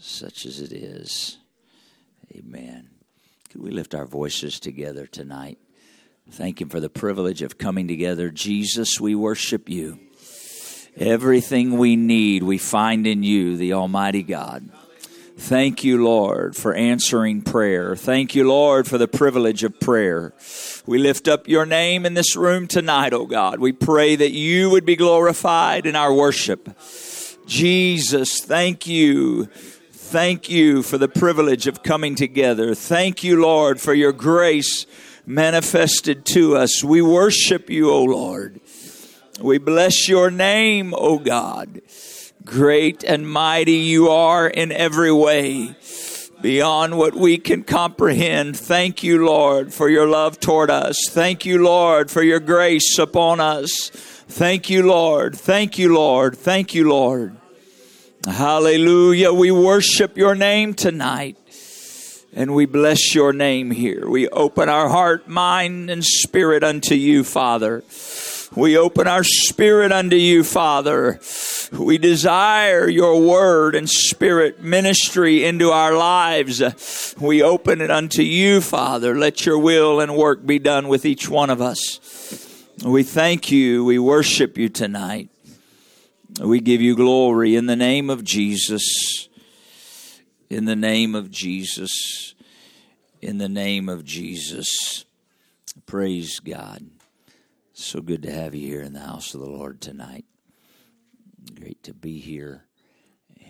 such as it is. Amen. Could we lift our voices together tonight? Thank Him for the privilege of coming together. Jesus, we worship you. Everything we need, we find in you, the Almighty God. Thank you, Lord, for answering prayer. Thank you, Lord, for the privilege of prayer. We lift up your name in this room tonight, oh God. We pray that you would be glorified in our worship. Jesus, thank you. Thank you for the privilege of coming together. Thank you, Lord, for your grace manifested to us. We worship you, O Lord. We bless your name, O God. Great and mighty you are in every way, beyond what we can comprehend. Thank you, Lord, for your love toward us. Thank you, Lord, for your grace upon us. Thank you, Lord. Thank you, Lord. Thank you, Lord. Hallelujah. We worship your name tonight. And we bless your name here. We open our heart, mind, and spirit unto you, Father. We open our spirit unto you, Father. We desire your word and spirit ministry into our lives. We open it unto you, Father. Let your will and work be done with each one of us. We thank you. We worship you tonight. We give you glory in the name of Jesus. In the name of Jesus. In the name of Jesus. Praise God. So good to have you here in the house of the Lord tonight. Great to be here.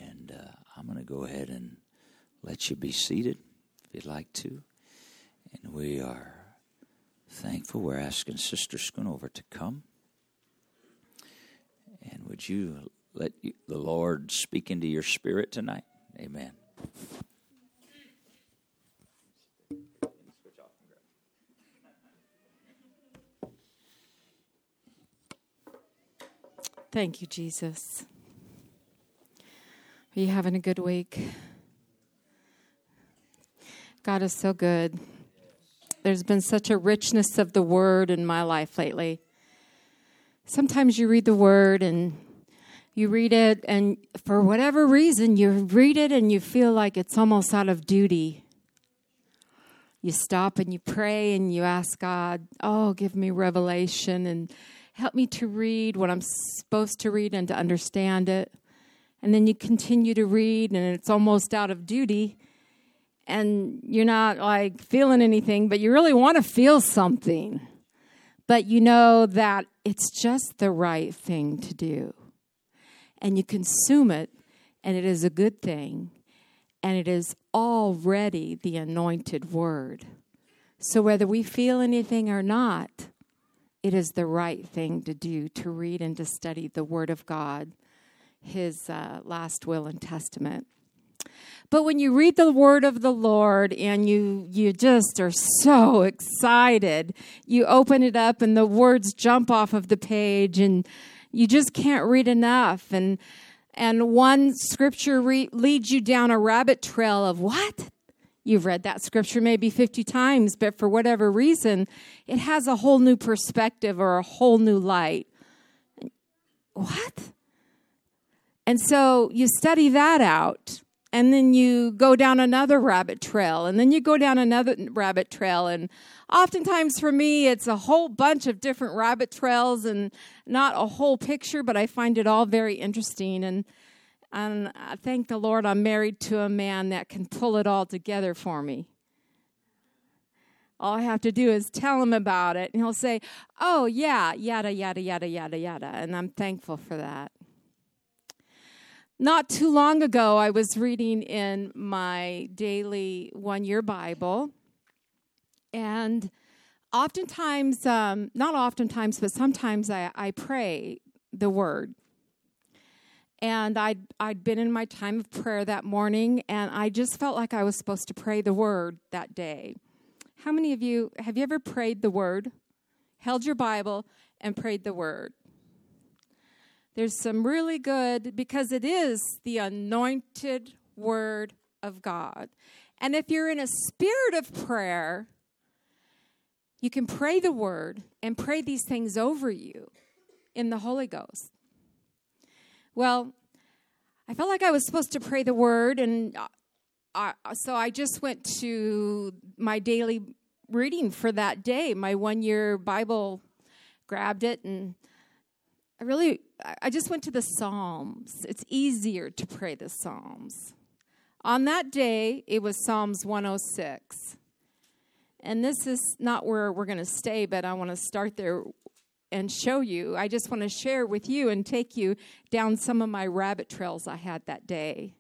And uh, I'm going to go ahead and let you be seated if you'd like to. And we are thankful. We're asking Sister Schoonover to come. And would you let you, the Lord speak into your spirit tonight? Amen. Thank you, Jesus. Are you having a good week? God is so good. There's been such a richness of the word in my life lately. Sometimes you read the word and you read it, and for whatever reason, you read it and you feel like it's almost out of duty. You stop and you pray and you ask God, Oh, give me revelation and help me to read what I'm supposed to read and to understand it. And then you continue to read, and it's almost out of duty. And you're not like feeling anything, but you really want to feel something. But you know that it's just the right thing to do. And you consume it, and it is a good thing. And it is already the anointed word. So whether we feel anything or not, it is the right thing to do to read and to study the Word of God, His uh, last will and testament. But when you read the word of the Lord and you you just are so excited, you open it up and the words jump off of the page and you just can't read enough and and one scripture re- leads you down a rabbit trail of what You've read that scripture maybe 50 times, but for whatever reason, it has a whole new perspective or a whole new light. What? And so you study that out, and then you go down another rabbit trail, and then you go down another rabbit trail. And oftentimes for me, it's a whole bunch of different rabbit trails and not a whole picture, but I find it all very interesting. And and I thank the Lord I'm married to a man that can pull it all together for me. All I have to do is tell him about it, and he'll say, Oh, yeah, yada, yada, yada, yada, yada. And I'm thankful for that. Not too long ago, I was reading in my daily one year Bible, and oftentimes, um, not oftentimes, but sometimes I, I pray the word and I'd I'd been in my time of prayer that morning and I just felt like I was supposed to pray the word that day. How many of you have you ever prayed the word? Held your Bible and prayed the word? There's some really good because it is the anointed word of God. And if you're in a spirit of prayer, you can pray the word and pray these things over you in the Holy Ghost. Well, I felt like I was supposed to pray the word, and I, so I just went to my daily reading for that day, my one year Bible, grabbed it, and I really, I just went to the Psalms. It's easier to pray the Psalms. On that day, it was Psalms 106. And this is not where we're going to stay, but I want to start there and show you. I just want to share with you and take you down some of my rabbit trails I had that day.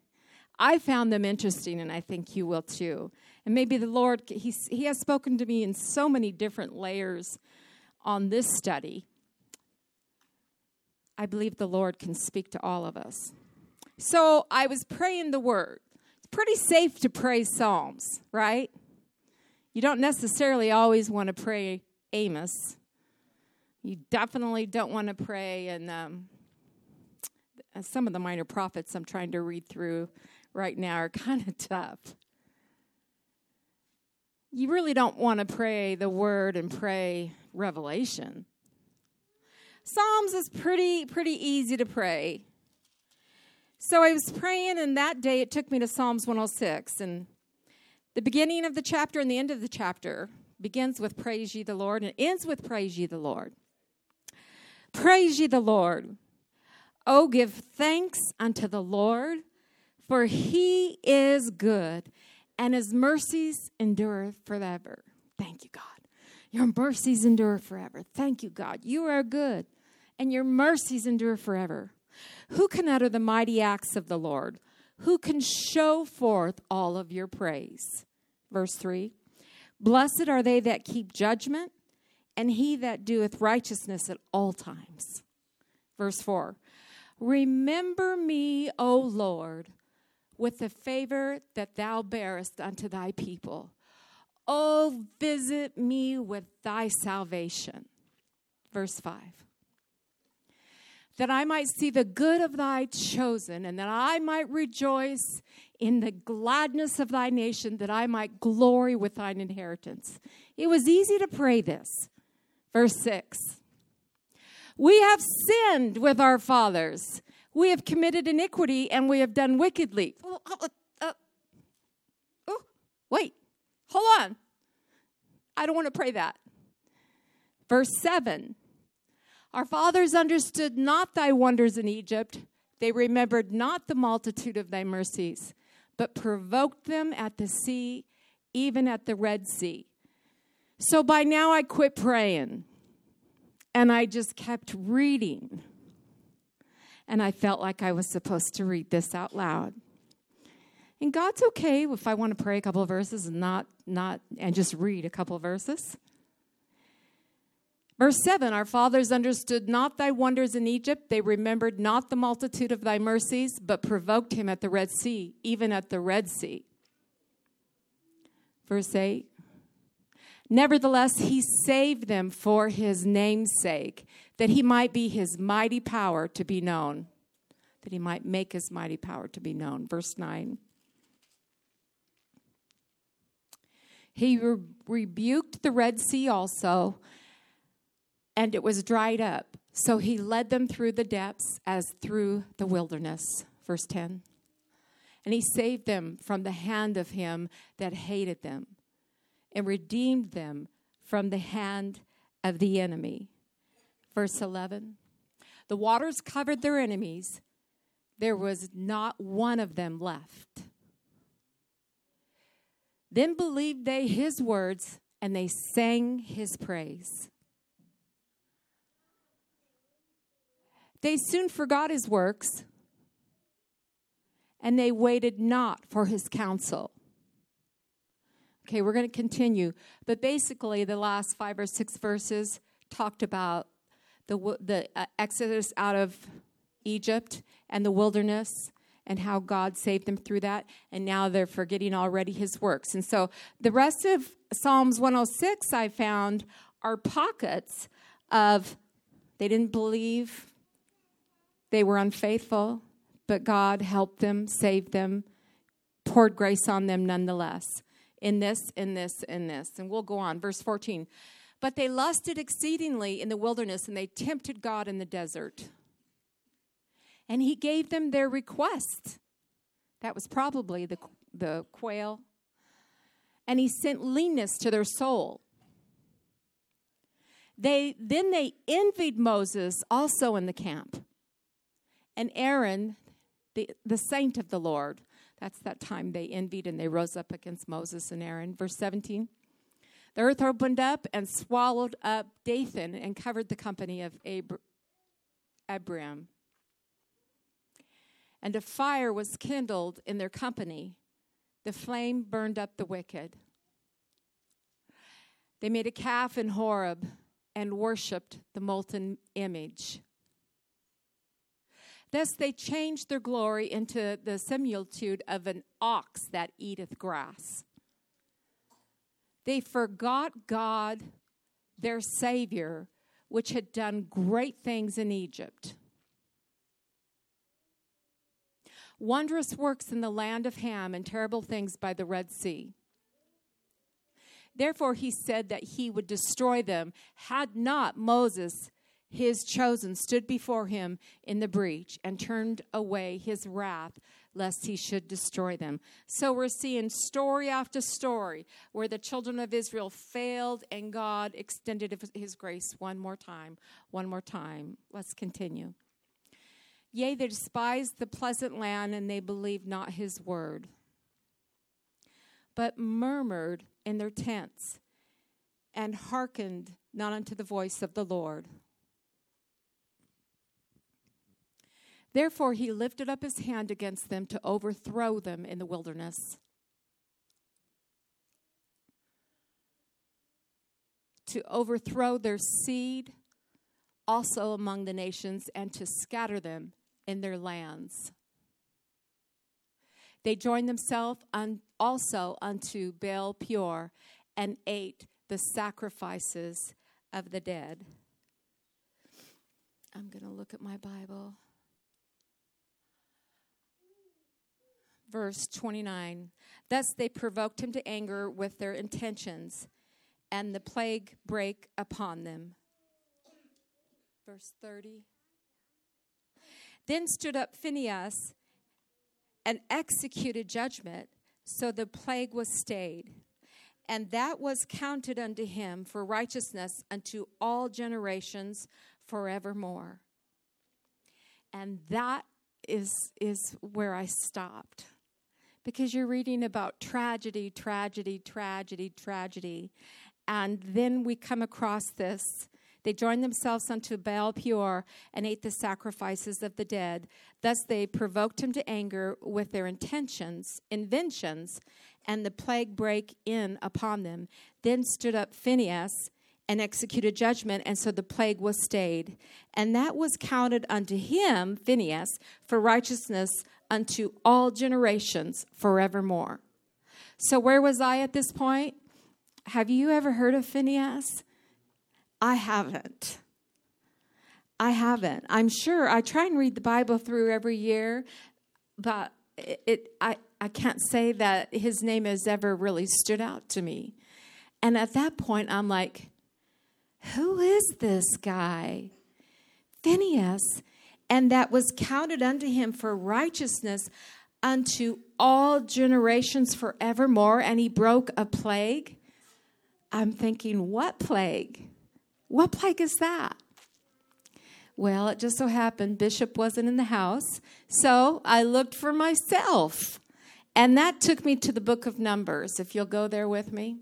I found them interesting, and I think you will too. And maybe the Lord, he, he has spoken to me in so many different layers on this study. I believe the Lord can speak to all of us. So I was praying the word. It's pretty safe to pray Psalms, right? You don't necessarily always want to pray Amos. You definitely don't want to pray, and um, some of the minor prophets I'm trying to read through right now are kind of tough. You really don't want to pray the word and pray Revelation. Psalms is pretty pretty easy to pray. So I was praying, and that day it took me to Psalms 106. And the beginning of the chapter and the end of the chapter begins with Praise ye the Lord and ends with Praise ye the Lord. Praise ye the Lord. Oh, give thanks unto the Lord, for he is good, and his mercies endure forever. Thank you, God. Your mercies endure forever. Thank you, God. You are good, and your mercies endure forever. Who can utter the mighty acts of the Lord? Who can show forth all of your praise? Verse 3 Blessed are they that keep judgment, and he that doeth righteousness at all times. Verse 4 Remember me, O Lord, with the favor that thou bearest unto thy people. Oh, visit me with thy salvation. Verse 5 That I might see the good of thy chosen, and that I might rejoice in the gladness of thy nation, that I might glory with thine inheritance. It was easy to pray this. Verse 6 We have sinned with our fathers, we have committed iniquity, and we have done wickedly. Oh, uh, oh wait. Hold on. I don't want to pray that. Verse 7 Our fathers understood not thy wonders in Egypt, they remembered not the multitude of thy mercies, but provoked them at the sea, even at the Red Sea. So by now I quit praying and I just kept reading. And I felt like I was supposed to read this out loud. And God's okay if I want to pray a couple of verses and not not and just read a couple of verses. Verse 7 Our fathers understood not thy wonders in Egypt. They remembered not the multitude of thy mercies, but provoked him at the Red Sea, even at the Red Sea. Verse 8 Nevertheless, he saved them for his name's sake, that he might be his mighty power to be known, that he might make his mighty power to be known. Verse 9 He re- rebuked the Red Sea also, and it was dried up. So he led them through the depths as through the wilderness. Verse 10. And he saved them from the hand of him that hated them, and redeemed them from the hand of the enemy. Verse 11. The waters covered their enemies, there was not one of them left. Then believed they his words, and they sang his praise. They soon forgot his works, and they waited not for his counsel. Okay, we're going to continue. But basically, the last five or six verses talked about the, the uh, exodus out of Egypt and the wilderness and how God saved them through that. And now they're forgetting already his works. And so the rest of Psalms 106 I found are pockets of they didn't believe, they were unfaithful, but God helped them, saved them, poured grace on them nonetheless. In this, in this, in this. And we'll go on. Verse 14. But they lusted exceedingly in the wilderness, and they tempted God in the desert. And he gave them their request. That was probably the, the quail. And he sent leanness to their soul. They, then they envied Moses also in the camp. And Aaron, the, the saint of the Lord, that's that time they envied and they rose up against Moses and Aaron. Verse 17. The earth opened up and swallowed up Dathan and covered the company of Ab- Abiram. And a fire was kindled in their company. The flame burned up the wicked. They made a calf in Horeb and worshipped the molten image. Thus they changed their glory into the similitude of an ox that eateth grass. They forgot God, their Savior, which had done great things in Egypt. Wondrous works in the land of Ham and terrible things by the Red Sea. Therefore, he said that he would destroy them, had not Moses, his chosen, stood before him in the breach and turned away his wrath, lest he should destroy them. So we're seeing story after story where the children of Israel failed and God extended his grace one more time, one more time. Let's continue. Yea, they despised the pleasant land and they believed not his word, but murmured in their tents and hearkened not unto the voice of the Lord. Therefore, he lifted up his hand against them to overthrow them in the wilderness. To overthrow their seed also among the nations and to scatter them in their lands. They joined themselves un- also unto Baal Peor and ate the sacrifices of the dead. I'm going to look at my Bible. Verse 29 Thus they provoked him to anger with their intentions, and the plague brake upon them. Verse 30 Then stood up Phinehas and executed judgment, so the plague was stayed. And that was counted unto him for righteousness unto all generations forevermore. And that is, is where I stopped. Because you're reading about tragedy, tragedy, tragedy, tragedy. And then we come across this they joined themselves unto Baal Peor and ate the sacrifices of the dead. Thus they provoked him to anger with their intentions, inventions, and the plague brake in upon them. Then stood up Phinehas and executed judgment, and so the plague was stayed. And that was counted unto him, Phinehas, for righteousness unto all generations forevermore. So, where was I at this point? Have you ever heard of Phinehas? I haven't. I haven't. I'm sure I try and read the Bible through every year, but it, it, I, I can't say that his name has ever really stood out to me. And at that point, I'm like, who is this guy? Phineas, And that was counted unto him for righteousness unto all generations forevermore. And he broke a plague. I'm thinking, what plague? What plague is that? Well, it just so happened Bishop wasn't in the house, so I looked for myself. And that took me to the book of Numbers, if you'll go there with me.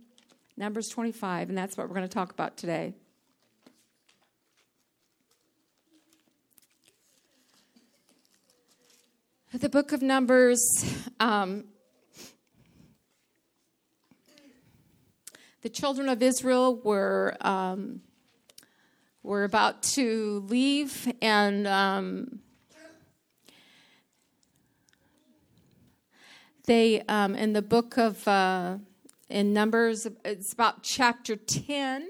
Numbers 25, and that's what we're going to talk about today. The book of Numbers, um, the children of Israel were um, we're about to leave, and um, they, um, in the book of, uh, in Numbers, it's about chapter 10.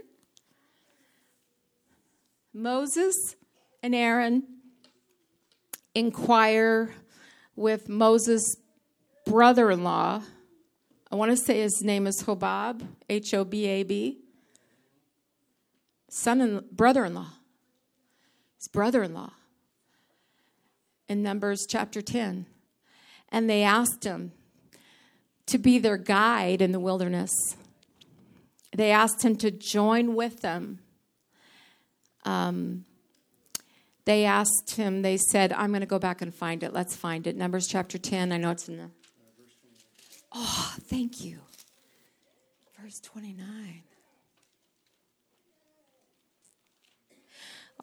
Moses and Aaron inquire with Moses' brother in law. I want to say his name is Hobab, H O B A B son and brother in law, his brother in law. in Numbers chapter 10. And they asked him to be their guide in the wilderness. They asked him to join with them. Um, they asked him, they said, I'm going to go back and find it. Let's find it. Numbers chapter 10. I know it's in the. Oh, thank you. Verse 29.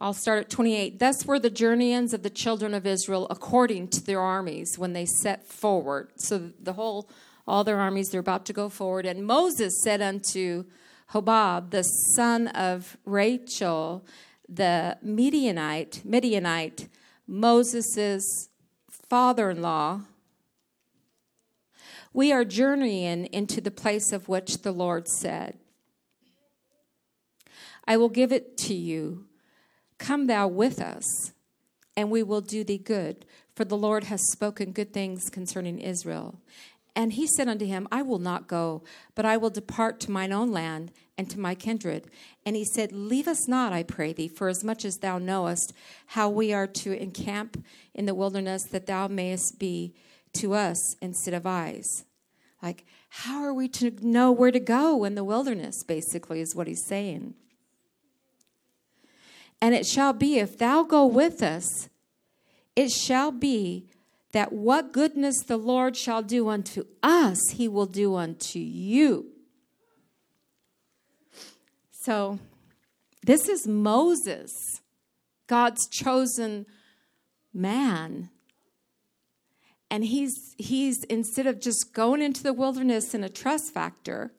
I'll start at 28. Thus were the journeyings of the children of Israel according to their armies when they set forward. So the whole, all their armies, they're about to go forward. And Moses said unto Hobab, the son of Raguel, the Midianite, Midianite, Moses' father in law, we are journeying into the place of which the Lord said, I will give it to you Come thou with us, and we will do thee good, for the Lord has spoken good things concerning Israel. And he said unto him, I will not go, but I will depart to mine own land and to my kindred. And he said, Leave us not, I pray thee, for as much as thou knowest how we are to encamp in the wilderness, that thou mayest be to us instead of eyes. Like, how are we to know where to go in the wilderness, basically, is what he's saying. And it shall be, if thou go with us, it shall be that what goodness the Lord shall do unto us, he will do unto you. So, this is Moses, God's chosen man. And he's, he's, instead of just going into the wilderness in a trust factor,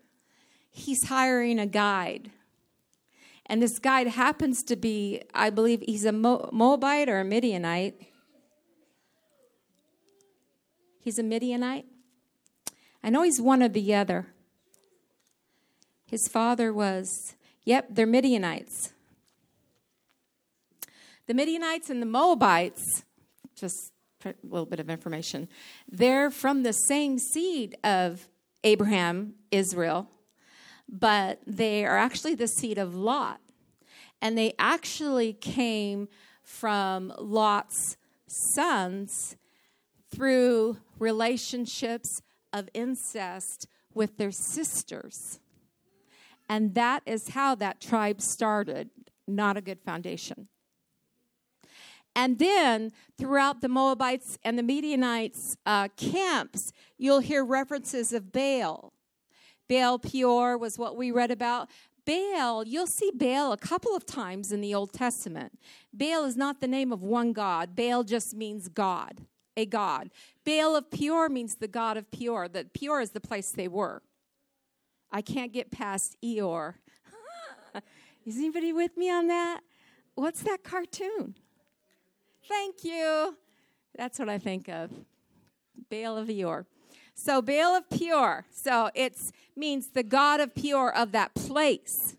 he's hiring a guide and this guide happens to be, I believe, he's a Moabite or a Midianite. He's a Midianite. I know he's one or the other. His father was, yep, they're Midianites. The Midianites and the Moabites, just a little bit of information, they're from the same seed of Abraham, Israel, but they are actually the seed of Lot. And they actually came from Lot's sons through relationships of incest with their sisters. And that is how that tribe started, not a good foundation. And then throughout the Moabites and the Midianites' uh, camps, you'll hear references of Baal Baal Peor was what we read about. Baal, you'll see Baal a couple of times in the Old Testament. Baal is not the name of one God, Baal just means God, a God. Baal of Peor means the God of Peor. That Peor is the place they were. I can't get past Eeyore. is anybody with me on that? What's that cartoon? Thank you. That's what I think of. Baal of Eeyore. So Baal of Peor. So it means the God of Peor of that place.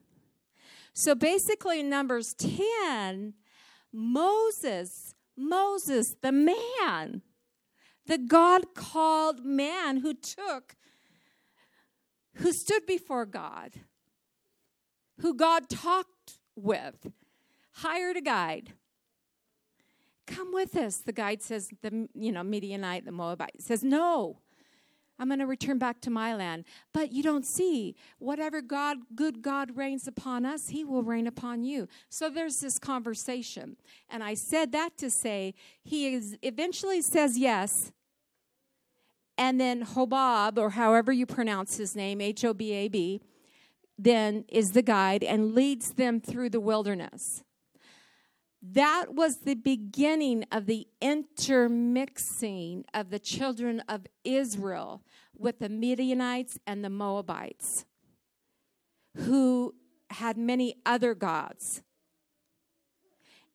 So basically, Numbers 10, Moses, Moses, the man, the God called man who took, who stood before God, who God talked with, hired a guide. Come with us, the guide says, the you know, Midianite, the Moabite says, No, I'm going to return back to my land. But you don't see whatever God, good God reigns upon us, he will reign upon you. So there's this conversation. And I said that to say he is eventually says yes. And then Hobab, or however you pronounce his name, H O B A B, then is the guide and leads them through the wilderness. That was the beginning of the intermixing of the children of Israel with the Midianites and the Moabites, who had many other gods.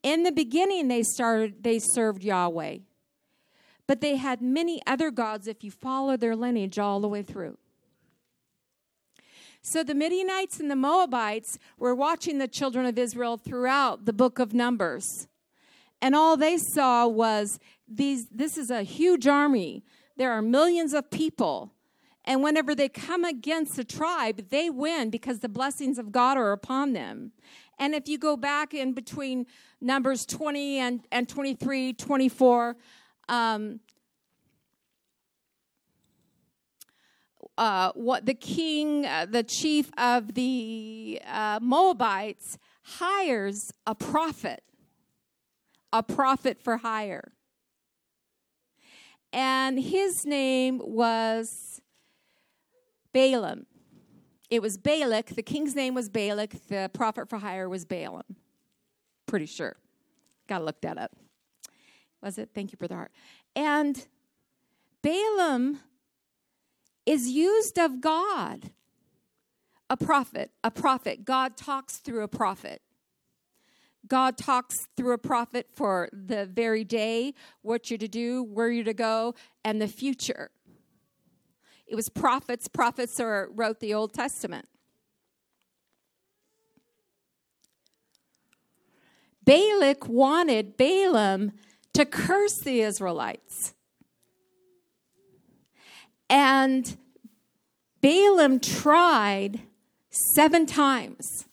In the beginning, they started they served Yahweh, but they had many other gods if you follow their lineage all the way through. So the Midianites and the Moabites were watching the children of Israel throughout the book of Numbers. And all they saw was these this is a huge army. There are millions of people. And whenever they come against a tribe, they win because the blessings of God are upon them. And if you go back in between Numbers 20 and, and 23, 24, um, uh, what the king, uh, the chief of the uh, Moabites, hires a prophet, a prophet for hire. And his name was Balaam. It was Balak. The king's name was Balak. The prophet for hire was Balaam. Pretty sure. Got to look that up. Was it? Thank you, Brother Hart. And Balaam is used of God. A prophet, a prophet. God talks through a prophet. God talks through a prophet for the very day, what you're to do, where you're to go, and the future. It was prophets. Prophets are, wrote the Old Testament. Balak wanted Balaam to curse the Israelites. And Balaam tried seven times.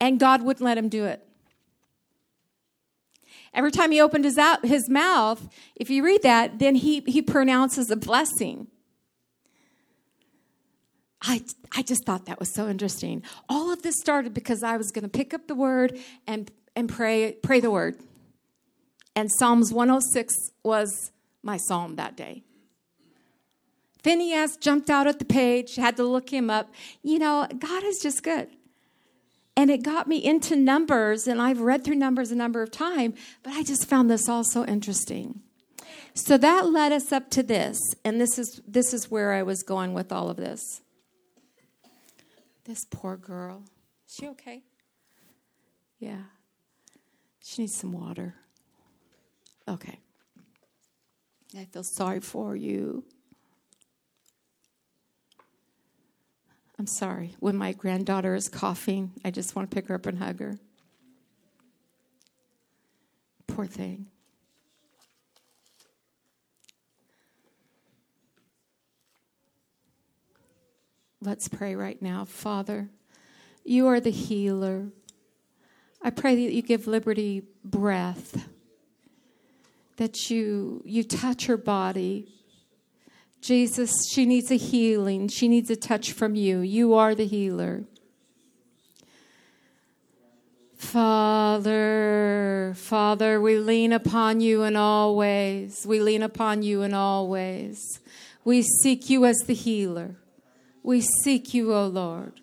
And God wouldn't let him do it. Every time he opened his, out, his mouth, if you read that, then he, he pronounces a blessing. I, I just thought that was so interesting. All of this started because I was going to pick up the word and, and pray, pray the word. And Psalms 106 was my psalm that day. Phineas jumped out at the page, had to look him up. You know, God is just good. And it got me into numbers, and I've read through numbers a number of times, but I just found this all so interesting. So that led us up to this, and this is this is where I was going with all of this. This poor girl. Is she okay? Yeah. She needs some water. Okay. I feel sorry for you. I'm sorry. When my granddaughter is coughing, I just want to pick her up and hug her. Poor thing. Let's pray right now. Father, you are the healer. I pray that you give Liberty breath, that you, you touch her body. Jesus, she needs a healing. She needs a touch from you. You are the healer. Father, Father, we lean upon you in all ways. We lean upon you in all ways. We seek you as the healer. We seek you, O Lord.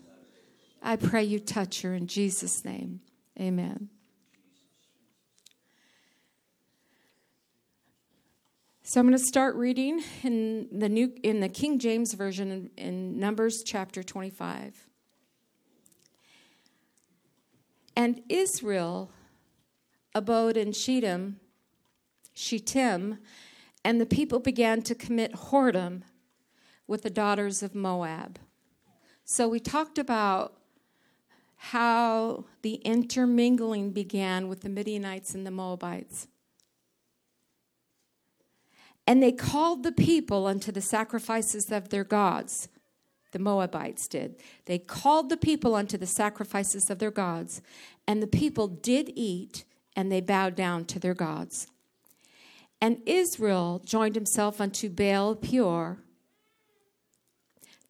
I pray you touch her in Jesus' name. Amen. So I'm going to start reading in the new in the King James version in, in Numbers chapter 25. And Israel abode in Shittim, Shittim, and the people began to commit whoredom with the daughters of Moab. So we talked about how the intermingling began with the Midianites and the Moabites. And they called the people unto the sacrifices of their gods. The Moabites did. They called the people unto the sacrifices of their gods, and the people did eat, and they bowed down to their gods. And Israel joined himself unto Baal Peor,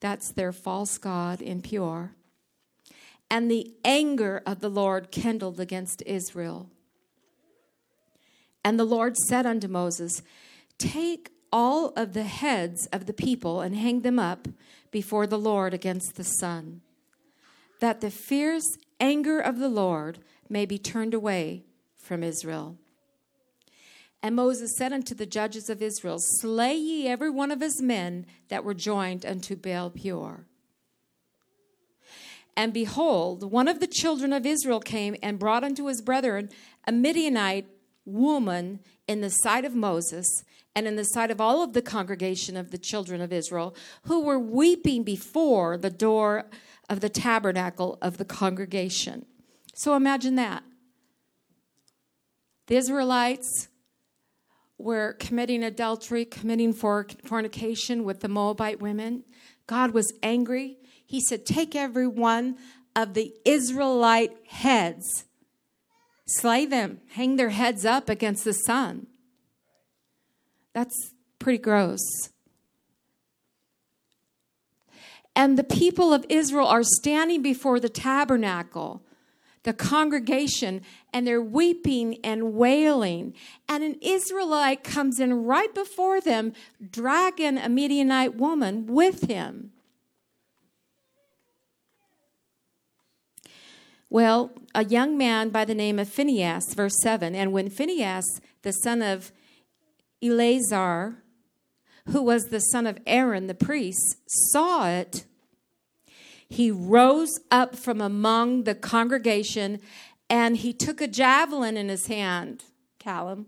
that's their false god in Peor. And the anger of the Lord kindled against Israel. And the Lord said unto Moses, Take all of the heads of the people and hang them up before the Lord against the sun, that the fierce anger of the Lord may be turned away from Israel. And Moses said unto the judges of Israel, Slay ye every one of his men that were joined unto Baal Peor. And behold, one of the children of Israel came and brought unto his brethren a Midianite woman in the sight of Moses and in the sight of all of the congregation of the children of Israel, who were weeping before the door of the tabernacle of the congregation. So imagine that. The Israelites were committing adultery, committing fornication with the Moabite women. God was angry. He said, Take every one of the Israelite heads, slay them, hang their heads up against the sun. That's pretty gross. And the people of Israel are standing before the tabernacle, the congregation, and they're weeping and wailing. And an Israelite comes in right before them, dragging a Midianite woman with him. Well, a young man by the name of Phinehas, verse 7, and when Phinehas, the son of Eleazar, who was the son of Aaron the priest, saw it, he rose up from among the congregation and he took a javelin in his hand. Callum,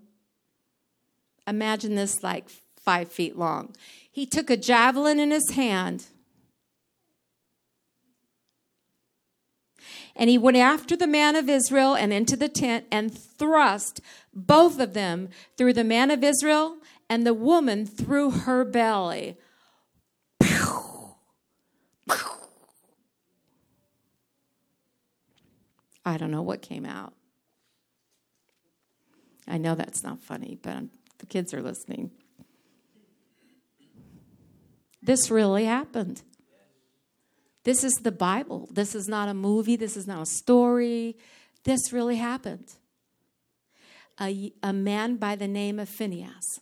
imagine this like five feet long. He took a javelin in his hand And he went after the man of Israel and into the tent and thrust both of them through the man of Israel and the woman through her belly. I don't know what came out. I know that's not funny, but I'm, the kids are listening. This really happened. This is the Bible. This is not a movie. This is not a story. This really happened. A, a man by the name of Phineas.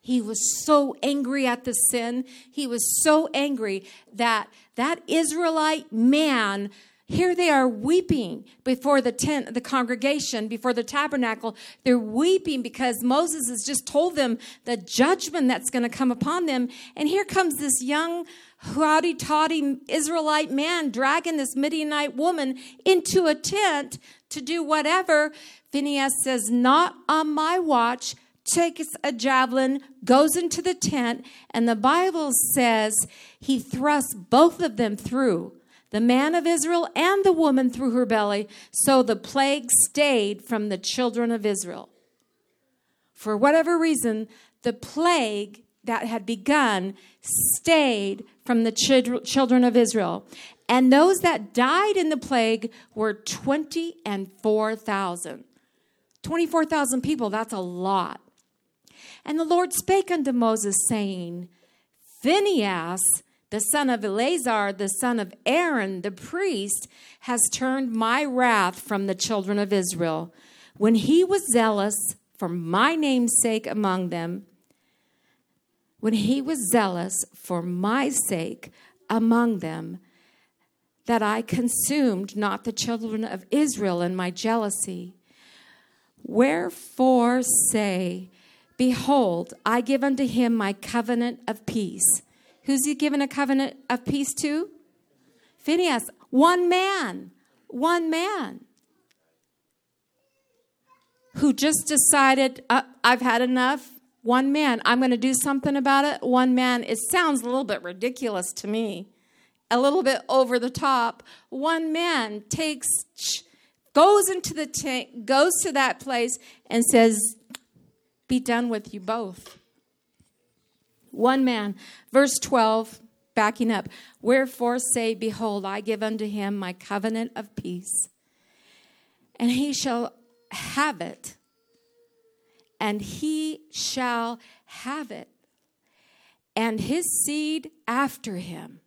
He was so angry at the sin. He was so angry that that Israelite man here they are weeping before the tent, the congregation, before the tabernacle. They're weeping because Moses has just told them the judgment that's going to come upon them. And here comes this young, howdy toddy Israelite man dragging this Midianite woman into a tent to do whatever. Phineas says, Not on my watch. Takes a javelin, goes into the tent, and the Bible says he thrusts both of them through the man of Israel and the woman through her belly. So the plague stayed from the children of Israel. For whatever reason, the plague that had begun stayed from the children of Israel. And those that died in the plague were 20 and 4,000. 24,000 people, that's a lot. And the Lord spake unto Moses, saying, Phinehas, the son of Eleazar, the son of Aaron, the priest, has turned my wrath from the children of Israel. When he was zealous for my name's sake among them, when he was zealous for my sake among them, that I consumed not the children of Israel in my jealousy. Wherefore say, Behold, I give unto him my covenant of peace Who's he given a covenant of peace to? Phineas. One man. One man. Who just decided, uh, I've had enough. One man. I'm going to do something about it. One man. It sounds a little bit ridiculous to me, a little bit over the top. One man takes, goes into the tent, goes to that place, and says, Be done with you both. One man. Verse 12, backing up. Wherefore say, Behold, I give unto him my covenant of peace, and he shall have it, and he shall have it, and his seed after him,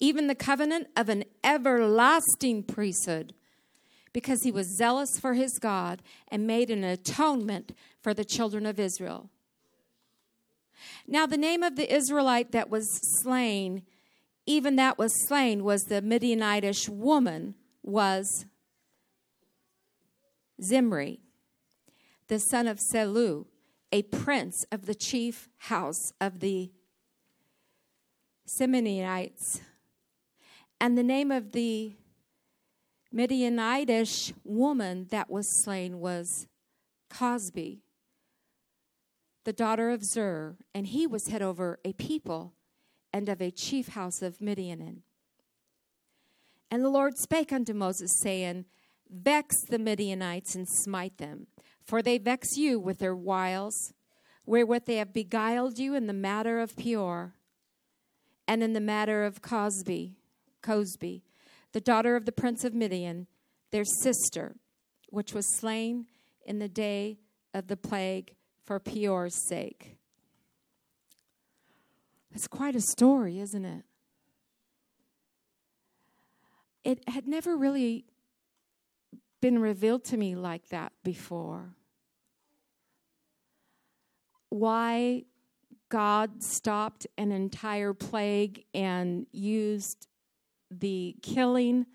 even the covenant of an everlasting priesthood because he was zealous for his God and made an atonement for the children of Israel. Now, the name of the Israelite that was slain, even that was slain, was the Midianitish woman, was Zimri, the son of Salu, a prince of the chief house of the Simeonites. And the name of the Midianitish woman that was slain was Cosbi the daughter of Zur, and he was head over a people and of a chief house of Midian. And the Lord spake unto Moses, saying, Vex the Midianites and smite them, for they vex you with their wiles, wherewith they have beguiled you in the matter of Peor, and in the matter of Cosbi, Cosbi, the daughter of the prince of Midian, their sister, which was slain in the day of the plague for Peor's sake. It's quite a story, isn't it? It had never really been revealed to me like that before. Why God stopped an entire plague and used the killing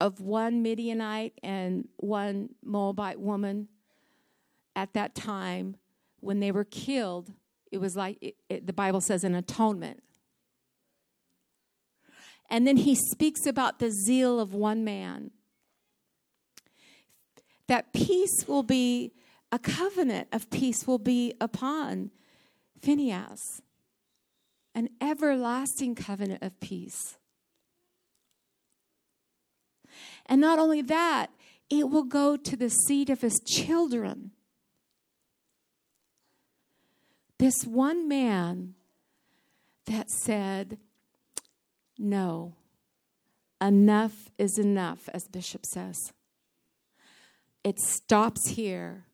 of one Midianite and one Moabite woman at that time when they were killed, it was like it, it, the Bible says an atonement. And then he speaks about the zeal of one man. That peace will be, a covenant of peace will be upon Phineas, an everlasting covenant of peace. And not only that, it will go to the seed of his children. This one man that said, No, enough is enough, as Bishop says. It stops here.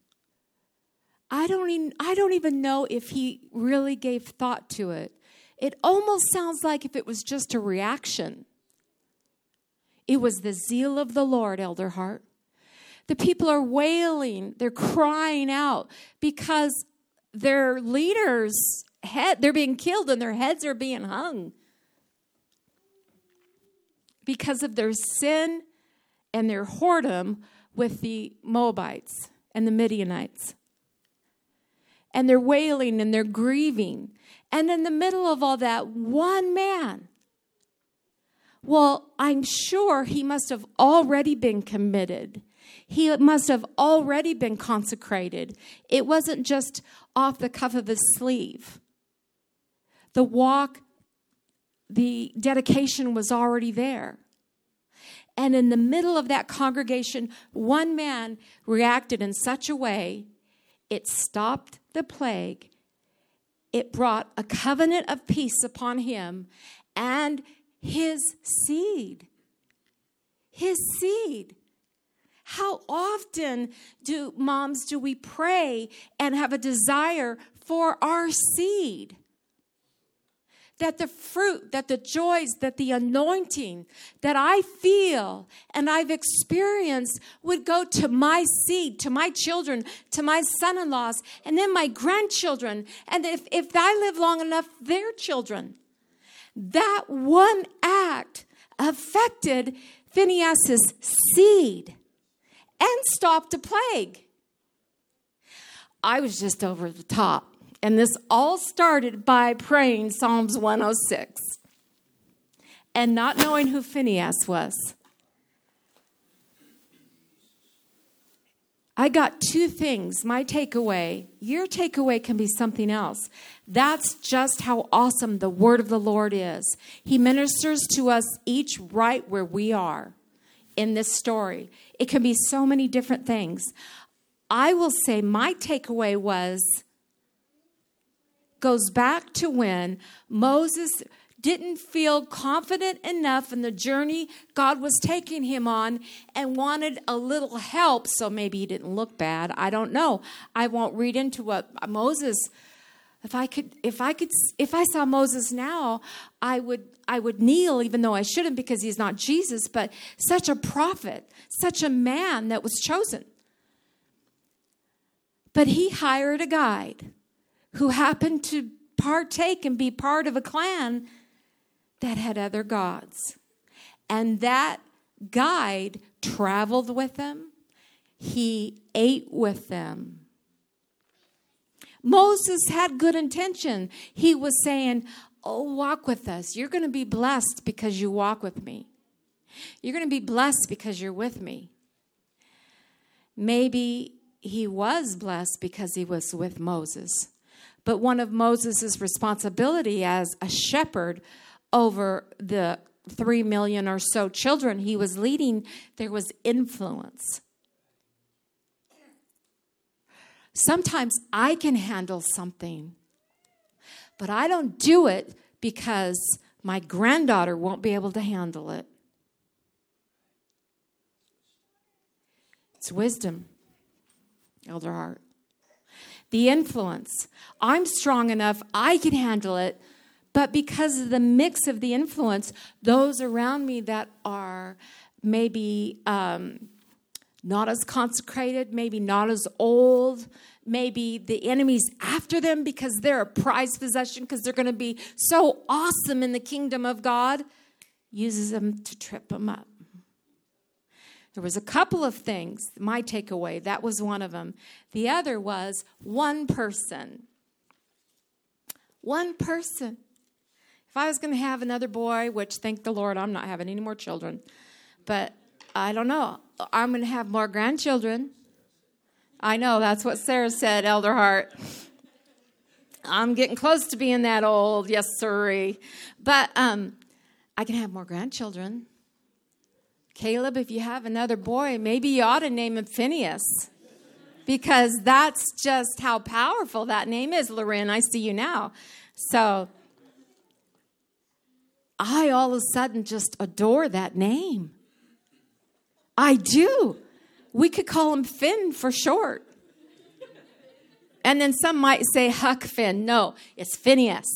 I don't even, I don't even know if he really gave thought to it. It almost sounds like if it was just a reaction. It was the zeal of the Lord, Elder Hart. The people are wailing, they're crying out because their leaders head they're being killed and their heads are being hung because of their sin and their whoredom with the Moabites and the Midianites. And they're wailing and they're grieving. And in the middle of all that, one man well, I'm sure he must have already been committed. He must have already been consecrated. It wasn't just off the cuff of his sleeve. The walk, the dedication was already there. And in the middle of that congregation, one man reacted in such a way, it stopped the plague. It brought a covenant of peace upon him, and his seed. His seed. How often do moms do we pray and have a desire for our seed? That the fruit, that the joys, that the anointing that I feel and I've experienced would go to my seed, to my children, to my son in laws, and then my grandchildren. And if, if I live long enough, their children. That one act affected Phineas's seed and stopped a plague. I was just over the top. And this all started by praying Psalms 106 and not knowing who Phineas was. I got two things. My takeaway, your takeaway can be something else. That's just how awesome the word of the Lord is. He ministers to us each right where we are in this story. It can be so many different things. I will say my takeaway was goes back to when Moses didn't feel confident enough in the journey God was taking him on and wanted a little help. So maybe he didn't look bad. I don't know. I won't read into what Moses. If I could, if I could, if I saw Moses now, I would, I would kneel, even though I shouldn't because he's not Jesus, but such a prophet, such a man that was chosen. But he hired a guide who happened to partake and be part of a clan that had other gods. And that guide traveled with them, he ate with them. Moses had good intention. He was saying, Oh, walk with us. You're going to be blessed because you walk with me. You're going to be blessed because you're with me. Maybe he was blessed because he was with Moses. But one of Moses' responsibility as a shepherd over the three million or so children he was leading, there was influence. Sometimes I can handle something, but I don't do it because my granddaughter won't be able to handle it. It's wisdom. Elder Hart. The influence. I'm strong enough, I can handle it, but because of the mix of the influence, those around me that are maybe um, not as consecrated, maybe not as old, maybe the enemy's after them because they're a prized possession, because they're going to be so awesome in the kingdom of God, uses them to trip them up. There was a couple of things, my takeaway, that was one of them. The other was one person. One person. If I was going to have another boy, which thank the Lord, I'm not having any more children, but I don't know. I'm going to have more grandchildren. I know that's what Sarah said, Elder Hart. I'm getting close to being that old, yes, sirree. But um, I can have more grandchildren. Caleb, if you have another boy, maybe you ought to name him Phineas. Because that's just how powerful that name is, Loren. I see you now. So I all of a sudden just adore that name. I do. We could call him Finn for short. And then some might say Huck Finn. No, it's Phineas,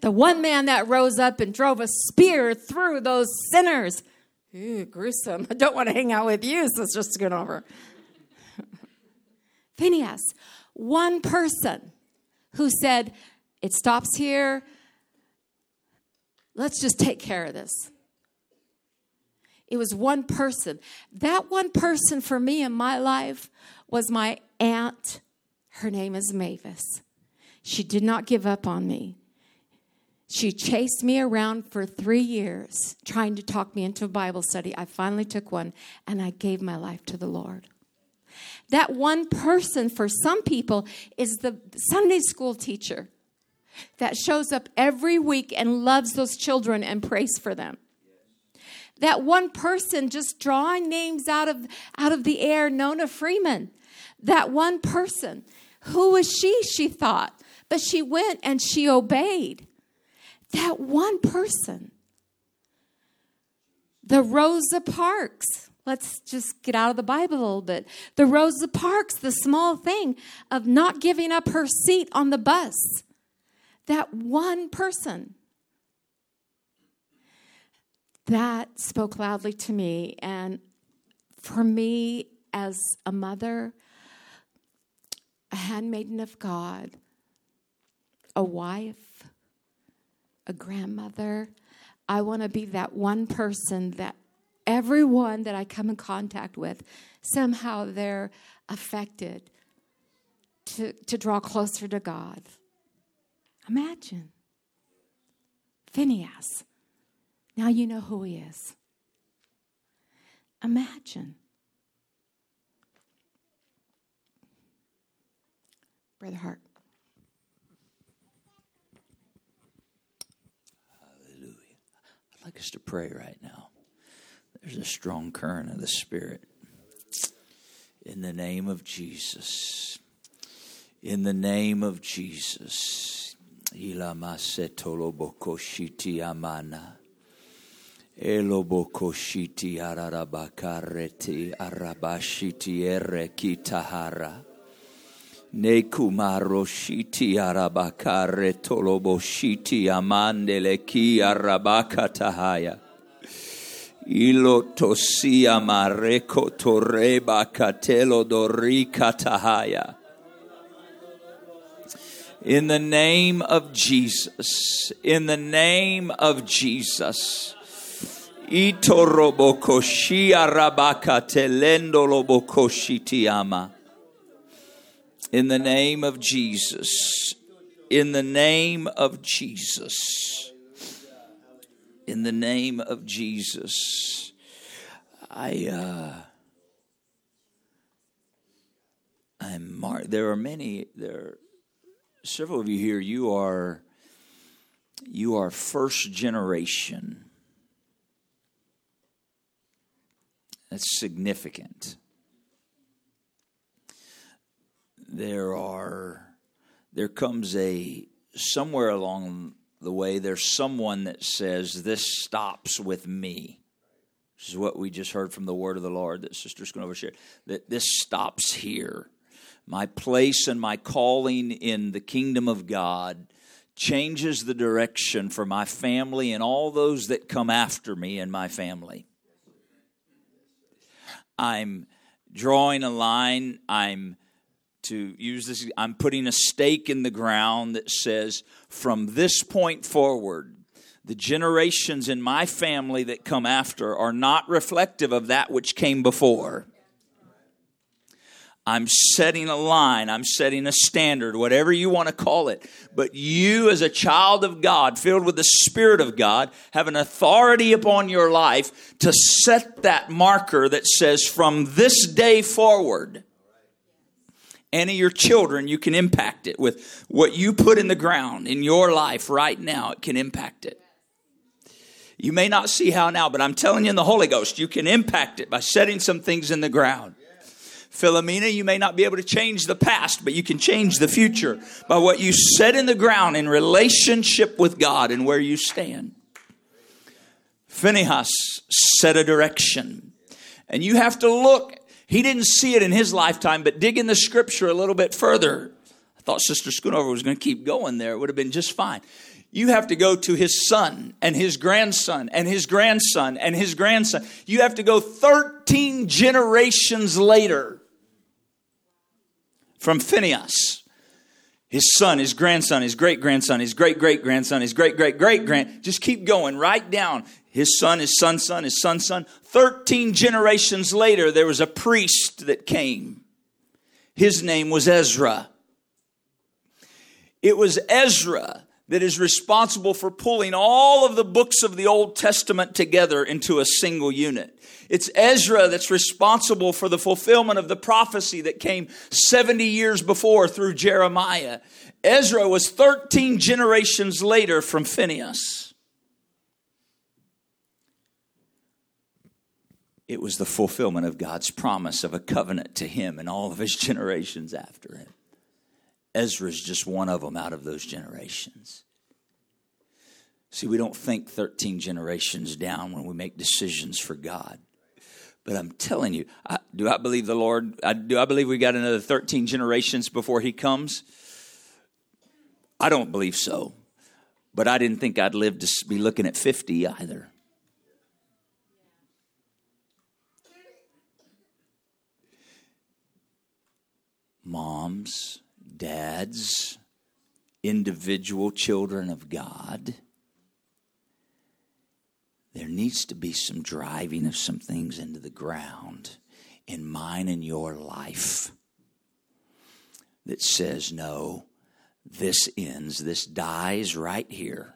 the one man that rose up and drove a spear through those sinners. Ew, gruesome. I don't want to hang out with you, get over. Phineas, one person who said, It stops here. Let's just take care of this. It was one person. That one person for me in my life was my aunt. Her name is Mavis. She did not give up on me. She chased me around for three years trying to talk me into a Bible study. I finally took one and I gave my life to the Lord. That one person for some people is the Sunday school teacher that shows up every week and loves those children and prays for them. That one person just drawing names out of, out of the air, Nona Freeman. That one person. Who was she? She thought. But she went and she obeyed. That one person. The Rosa Parks. Let's just get out of the Bible a little bit. The Rosa Parks, the small thing of not giving up her seat on the bus. That one person. That spoke loudly to me. And for me, as a mother, a handmaiden of God, a wife, a grandmother, I want to be that one person that everyone that I come in contact with, somehow they're affected to, to draw closer to God. Imagine Phineas. Now you know who he is. Imagine. Brother Hart. Hallelujah. I'd like us to pray right now. There's a strong current of the Spirit. In the name of Jesus. In the name of Jesus. Amana. Elobokoshiti ararabakareti arabashiti. Nekumaroshiti arabakare toloboshiti arabakatahaya. Ilo tosia mareko toreba katelo dorika tahaya. In the name of Jesus, in the name of Jesus. Telendo. In the name of Jesus. In the name of Jesus. In the name of Jesus. I uh I'm mar- there are many there are several of you here you are you are first generation. That's significant. there are there comes a somewhere along the way there's someone that says this stops with me this is what we just heard from the word of the lord that sister's going to overshare that this stops here my place and my calling in the kingdom of God changes the direction for my family and all those that come after me and my family. I'm drawing a line. I'm to use this, I'm putting a stake in the ground that says, from this point forward, the generations in my family that come after are not reflective of that which came before. I'm setting a line, I'm setting a standard, whatever you want to call it. But you, as a child of God, filled with the Spirit of God, have an authority upon your life to set that marker that says, from this day forward, any of your children, you can impact it with what you put in the ground in your life right now, it can impact it. You may not see how now, but I'm telling you in the Holy Ghost, you can impact it by setting some things in the ground. Philomena, you may not be able to change the past, but you can change the future by what you set in the ground in relationship with God and where you stand. Phinehas set a direction. And you have to look. He didn't see it in his lifetime, but dig in the scripture a little bit further. I thought Sister Schoonover was going to keep going there. It would have been just fine. You have to go to his son and his grandson and his grandson and his grandson. You have to go 13 generations later from Phineas. His son, his grandson, his great grandson, his great great grandson, his great great great grand. Just keep going right down. His son, his son's son, his son's son. 13 generations later, there was a priest that came. His name was Ezra. It was Ezra that is responsible for pulling all of the books of the Old Testament together into a single unit. It's Ezra that's responsible for the fulfillment of the prophecy that came 70 years before through Jeremiah. Ezra was 13 generations later from Phineas. It was the fulfillment of God's promise of a covenant to him and all of his generations after him. Ezra's just one of them out of those generations. See, we don't think 13 generations down when we make decisions for God. But I'm telling you, I, do I believe the Lord? I, do I believe we got another 13 generations before He comes? I don't believe so. But I didn't think I'd live to be looking at 50 either. Moms, dads, individual children of God there needs to be some driving of some things into the ground in mine and your life that says, no, this ends, this dies right here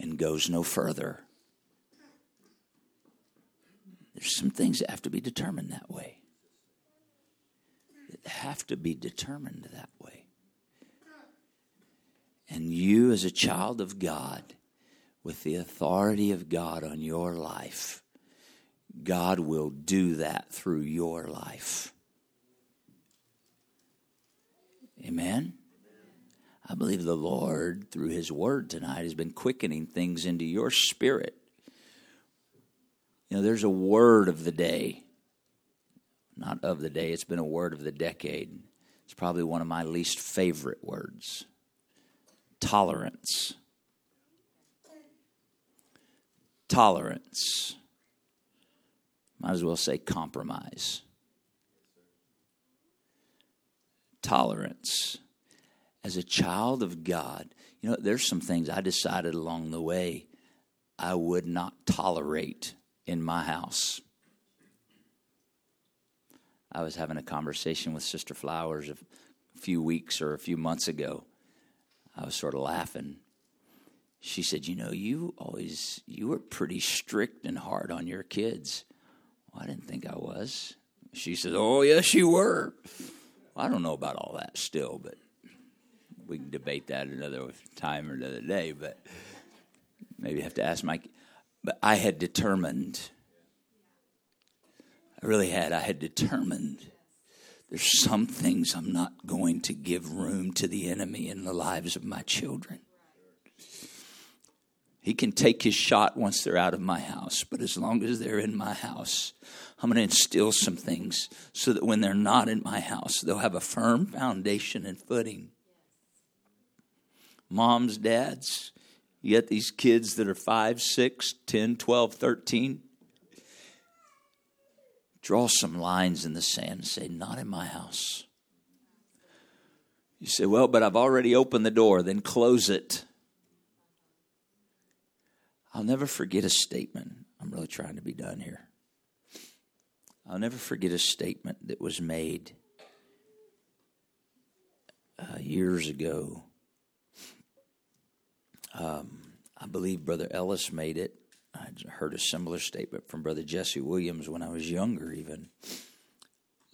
and goes no further. There's some things that have to be determined that way. Have to be determined that way. And you, as a child of God, with the authority of God on your life, God will do that through your life. Amen? I believe the Lord, through His Word tonight, has been quickening things into your spirit. You know, there's a word of the day. Not of the day, it's been a word of the decade. It's probably one of my least favorite words tolerance tolerance. Might as well say compromise. Tolerance. As a child of God, you know, there's some things I decided along the way I would not tolerate in my house. I was having a conversation with Sister Flowers a few weeks or a few months ago. I was sort of laughing she said, "You know, you always you were pretty strict and hard on your kids." Well, I didn't think I was. She said, "Oh, yes, you were." Well, I don't know about all that still, but we can debate that another time or another day. But maybe I have to ask Mike. But I had determined. I really had. I had determined. There's some things I'm not going to give room to the enemy in the lives of my children. He can take his shot once they're out of my house, but as long as they're in my house, I'm going to instill some things so that when they're not in my house, they'll have a firm foundation and footing. Moms, dads, you got these kids that are 5, 6, 10, 12, 13. Draw some lines in the sand and say, Not in my house. You say, Well, but I've already opened the door, then close it. I'll never forget a statement. I'm really trying to be done here. I'll never forget a statement that was made uh, years ago. Um, I believe Brother Ellis made it. I heard a similar statement from Brother Jesse Williams when I was younger, even.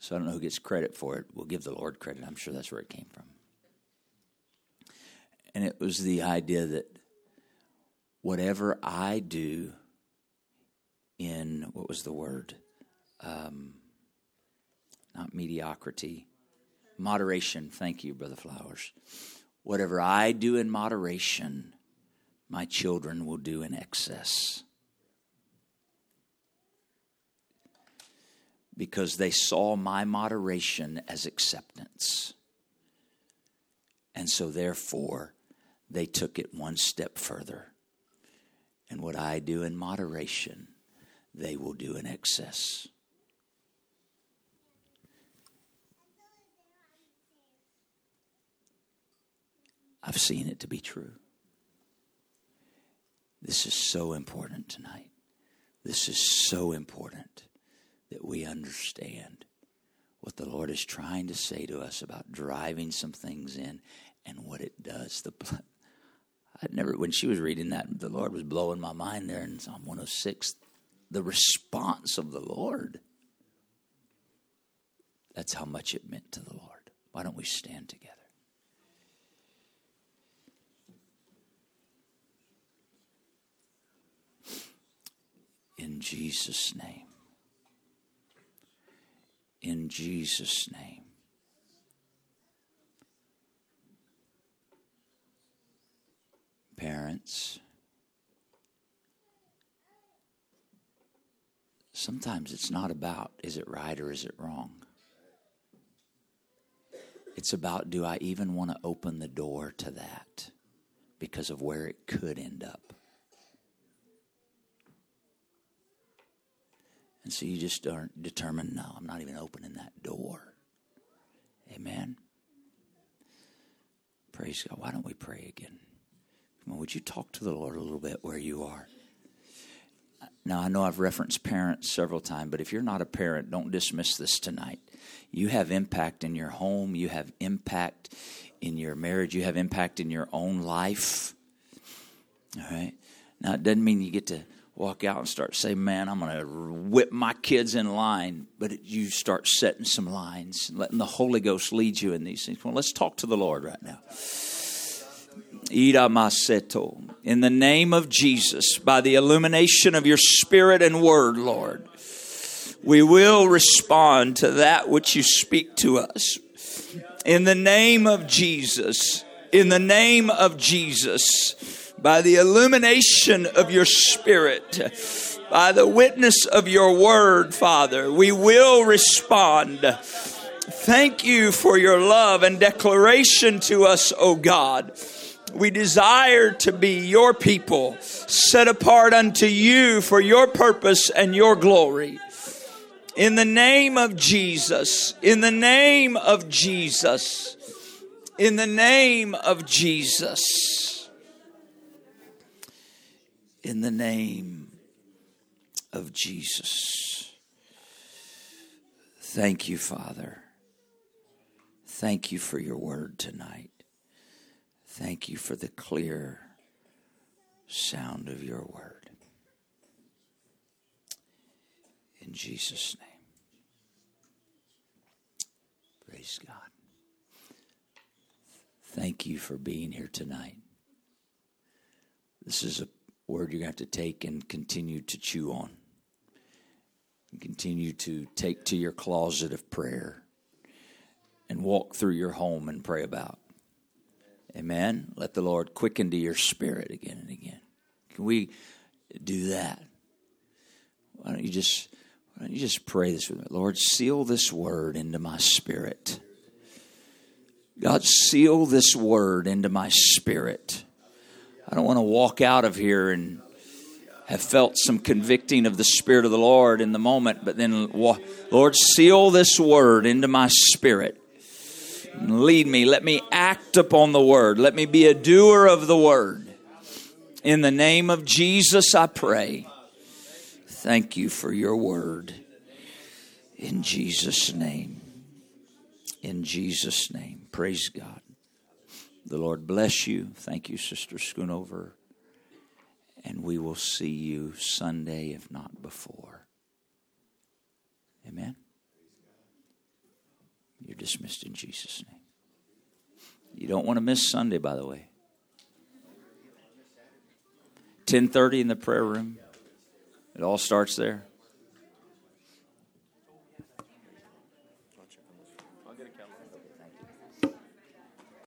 So I don't know who gets credit for it. We'll give the Lord credit. I'm sure that's where it came from. And it was the idea that whatever I do in, what was the word? Um, not mediocrity, moderation. Thank you, Brother Flowers. Whatever I do in moderation, my children will do in excess. Because they saw my moderation as acceptance. And so, therefore, they took it one step further and what I do in moderation, they will do in excess. I've seen it to be true. This is so important tonight. This is so important that we understand what the Lord is trying to say to us about driving some things in and what it does. The, I'd never, when she was reading that, the Lord was blowing my mind there in Psalm 106. The response of the Lord. That's how much it meant to the Lord. Why don't we stand together? In Jesus' name. In Jesus' name. parents. Sometimes it's not about is it right or is it wrong? It's about do I even want to open the door to that because of where it could end up? And so you just aren't determined, no, I'm not even opening that door. Amen. Praise God. Why don't we pray again? Come on, would you talk to the Lord a little bit where you are? Now, I know I've referenced parents several times, but if you're not a parent, don't dismiss this tonight. You have impact in your home, you have impact in your marriage, you have impact in your own life. All right? Now, it doesn't mean you get to walk out and start saying, Man, I'm going to whip my kids in line, but you start setting some lines, and letting the Holy Ghost lead you in these things. Well, let's talk to the Lord right now. In the name of Jesus, by the illumination of your spirit and word, Lord, we will respond to that which you speak to us. In the name of Jesus, in the name of Jesus, by the illumination of your spirit, by the witness of your word, Father, we will respond. Thank you for your love and declaration to us, O God. We desire to be your people, set apart unto you for your purpose and your glory. In the name of Jesus, in the name of Jesus, in the name of Jesus, in the name of Jesus. Thank you, Father. Thank you for your word tonight. Thank you for the clear sound of your word. In Jesus' name. Praise God. Thank you for being here tonight. This is a word you're going to have to take and continue to chew on. And continue to take to your closet of prayer and walk through your home and pray about. Amen. Let the Lord quicken to your spirit again and again. Can we do that? Why don't you just why don't you just pray this with me? Lord, seal this word into my spirit. God, seal this word into my spirit. I don't want to walk out of here and have felt some convicting of the Spirit of the Lord in the moment, but then, Lord, seal this word into my spirit. Lead me. Let me act upon the word. Let me be a doer of the word. In the name of Jesus, I pray. Thank you for your word. In Jesus' name. In Jesus' name. Praise God. The Lord bless you. Thank you, Sister Schoonover. And we will see you Sunday, if not before. Amen. You're dismissed in Jesus' name. You don't want to miss Sunday, by the way. 10:30 in the prayer room. It all starts there.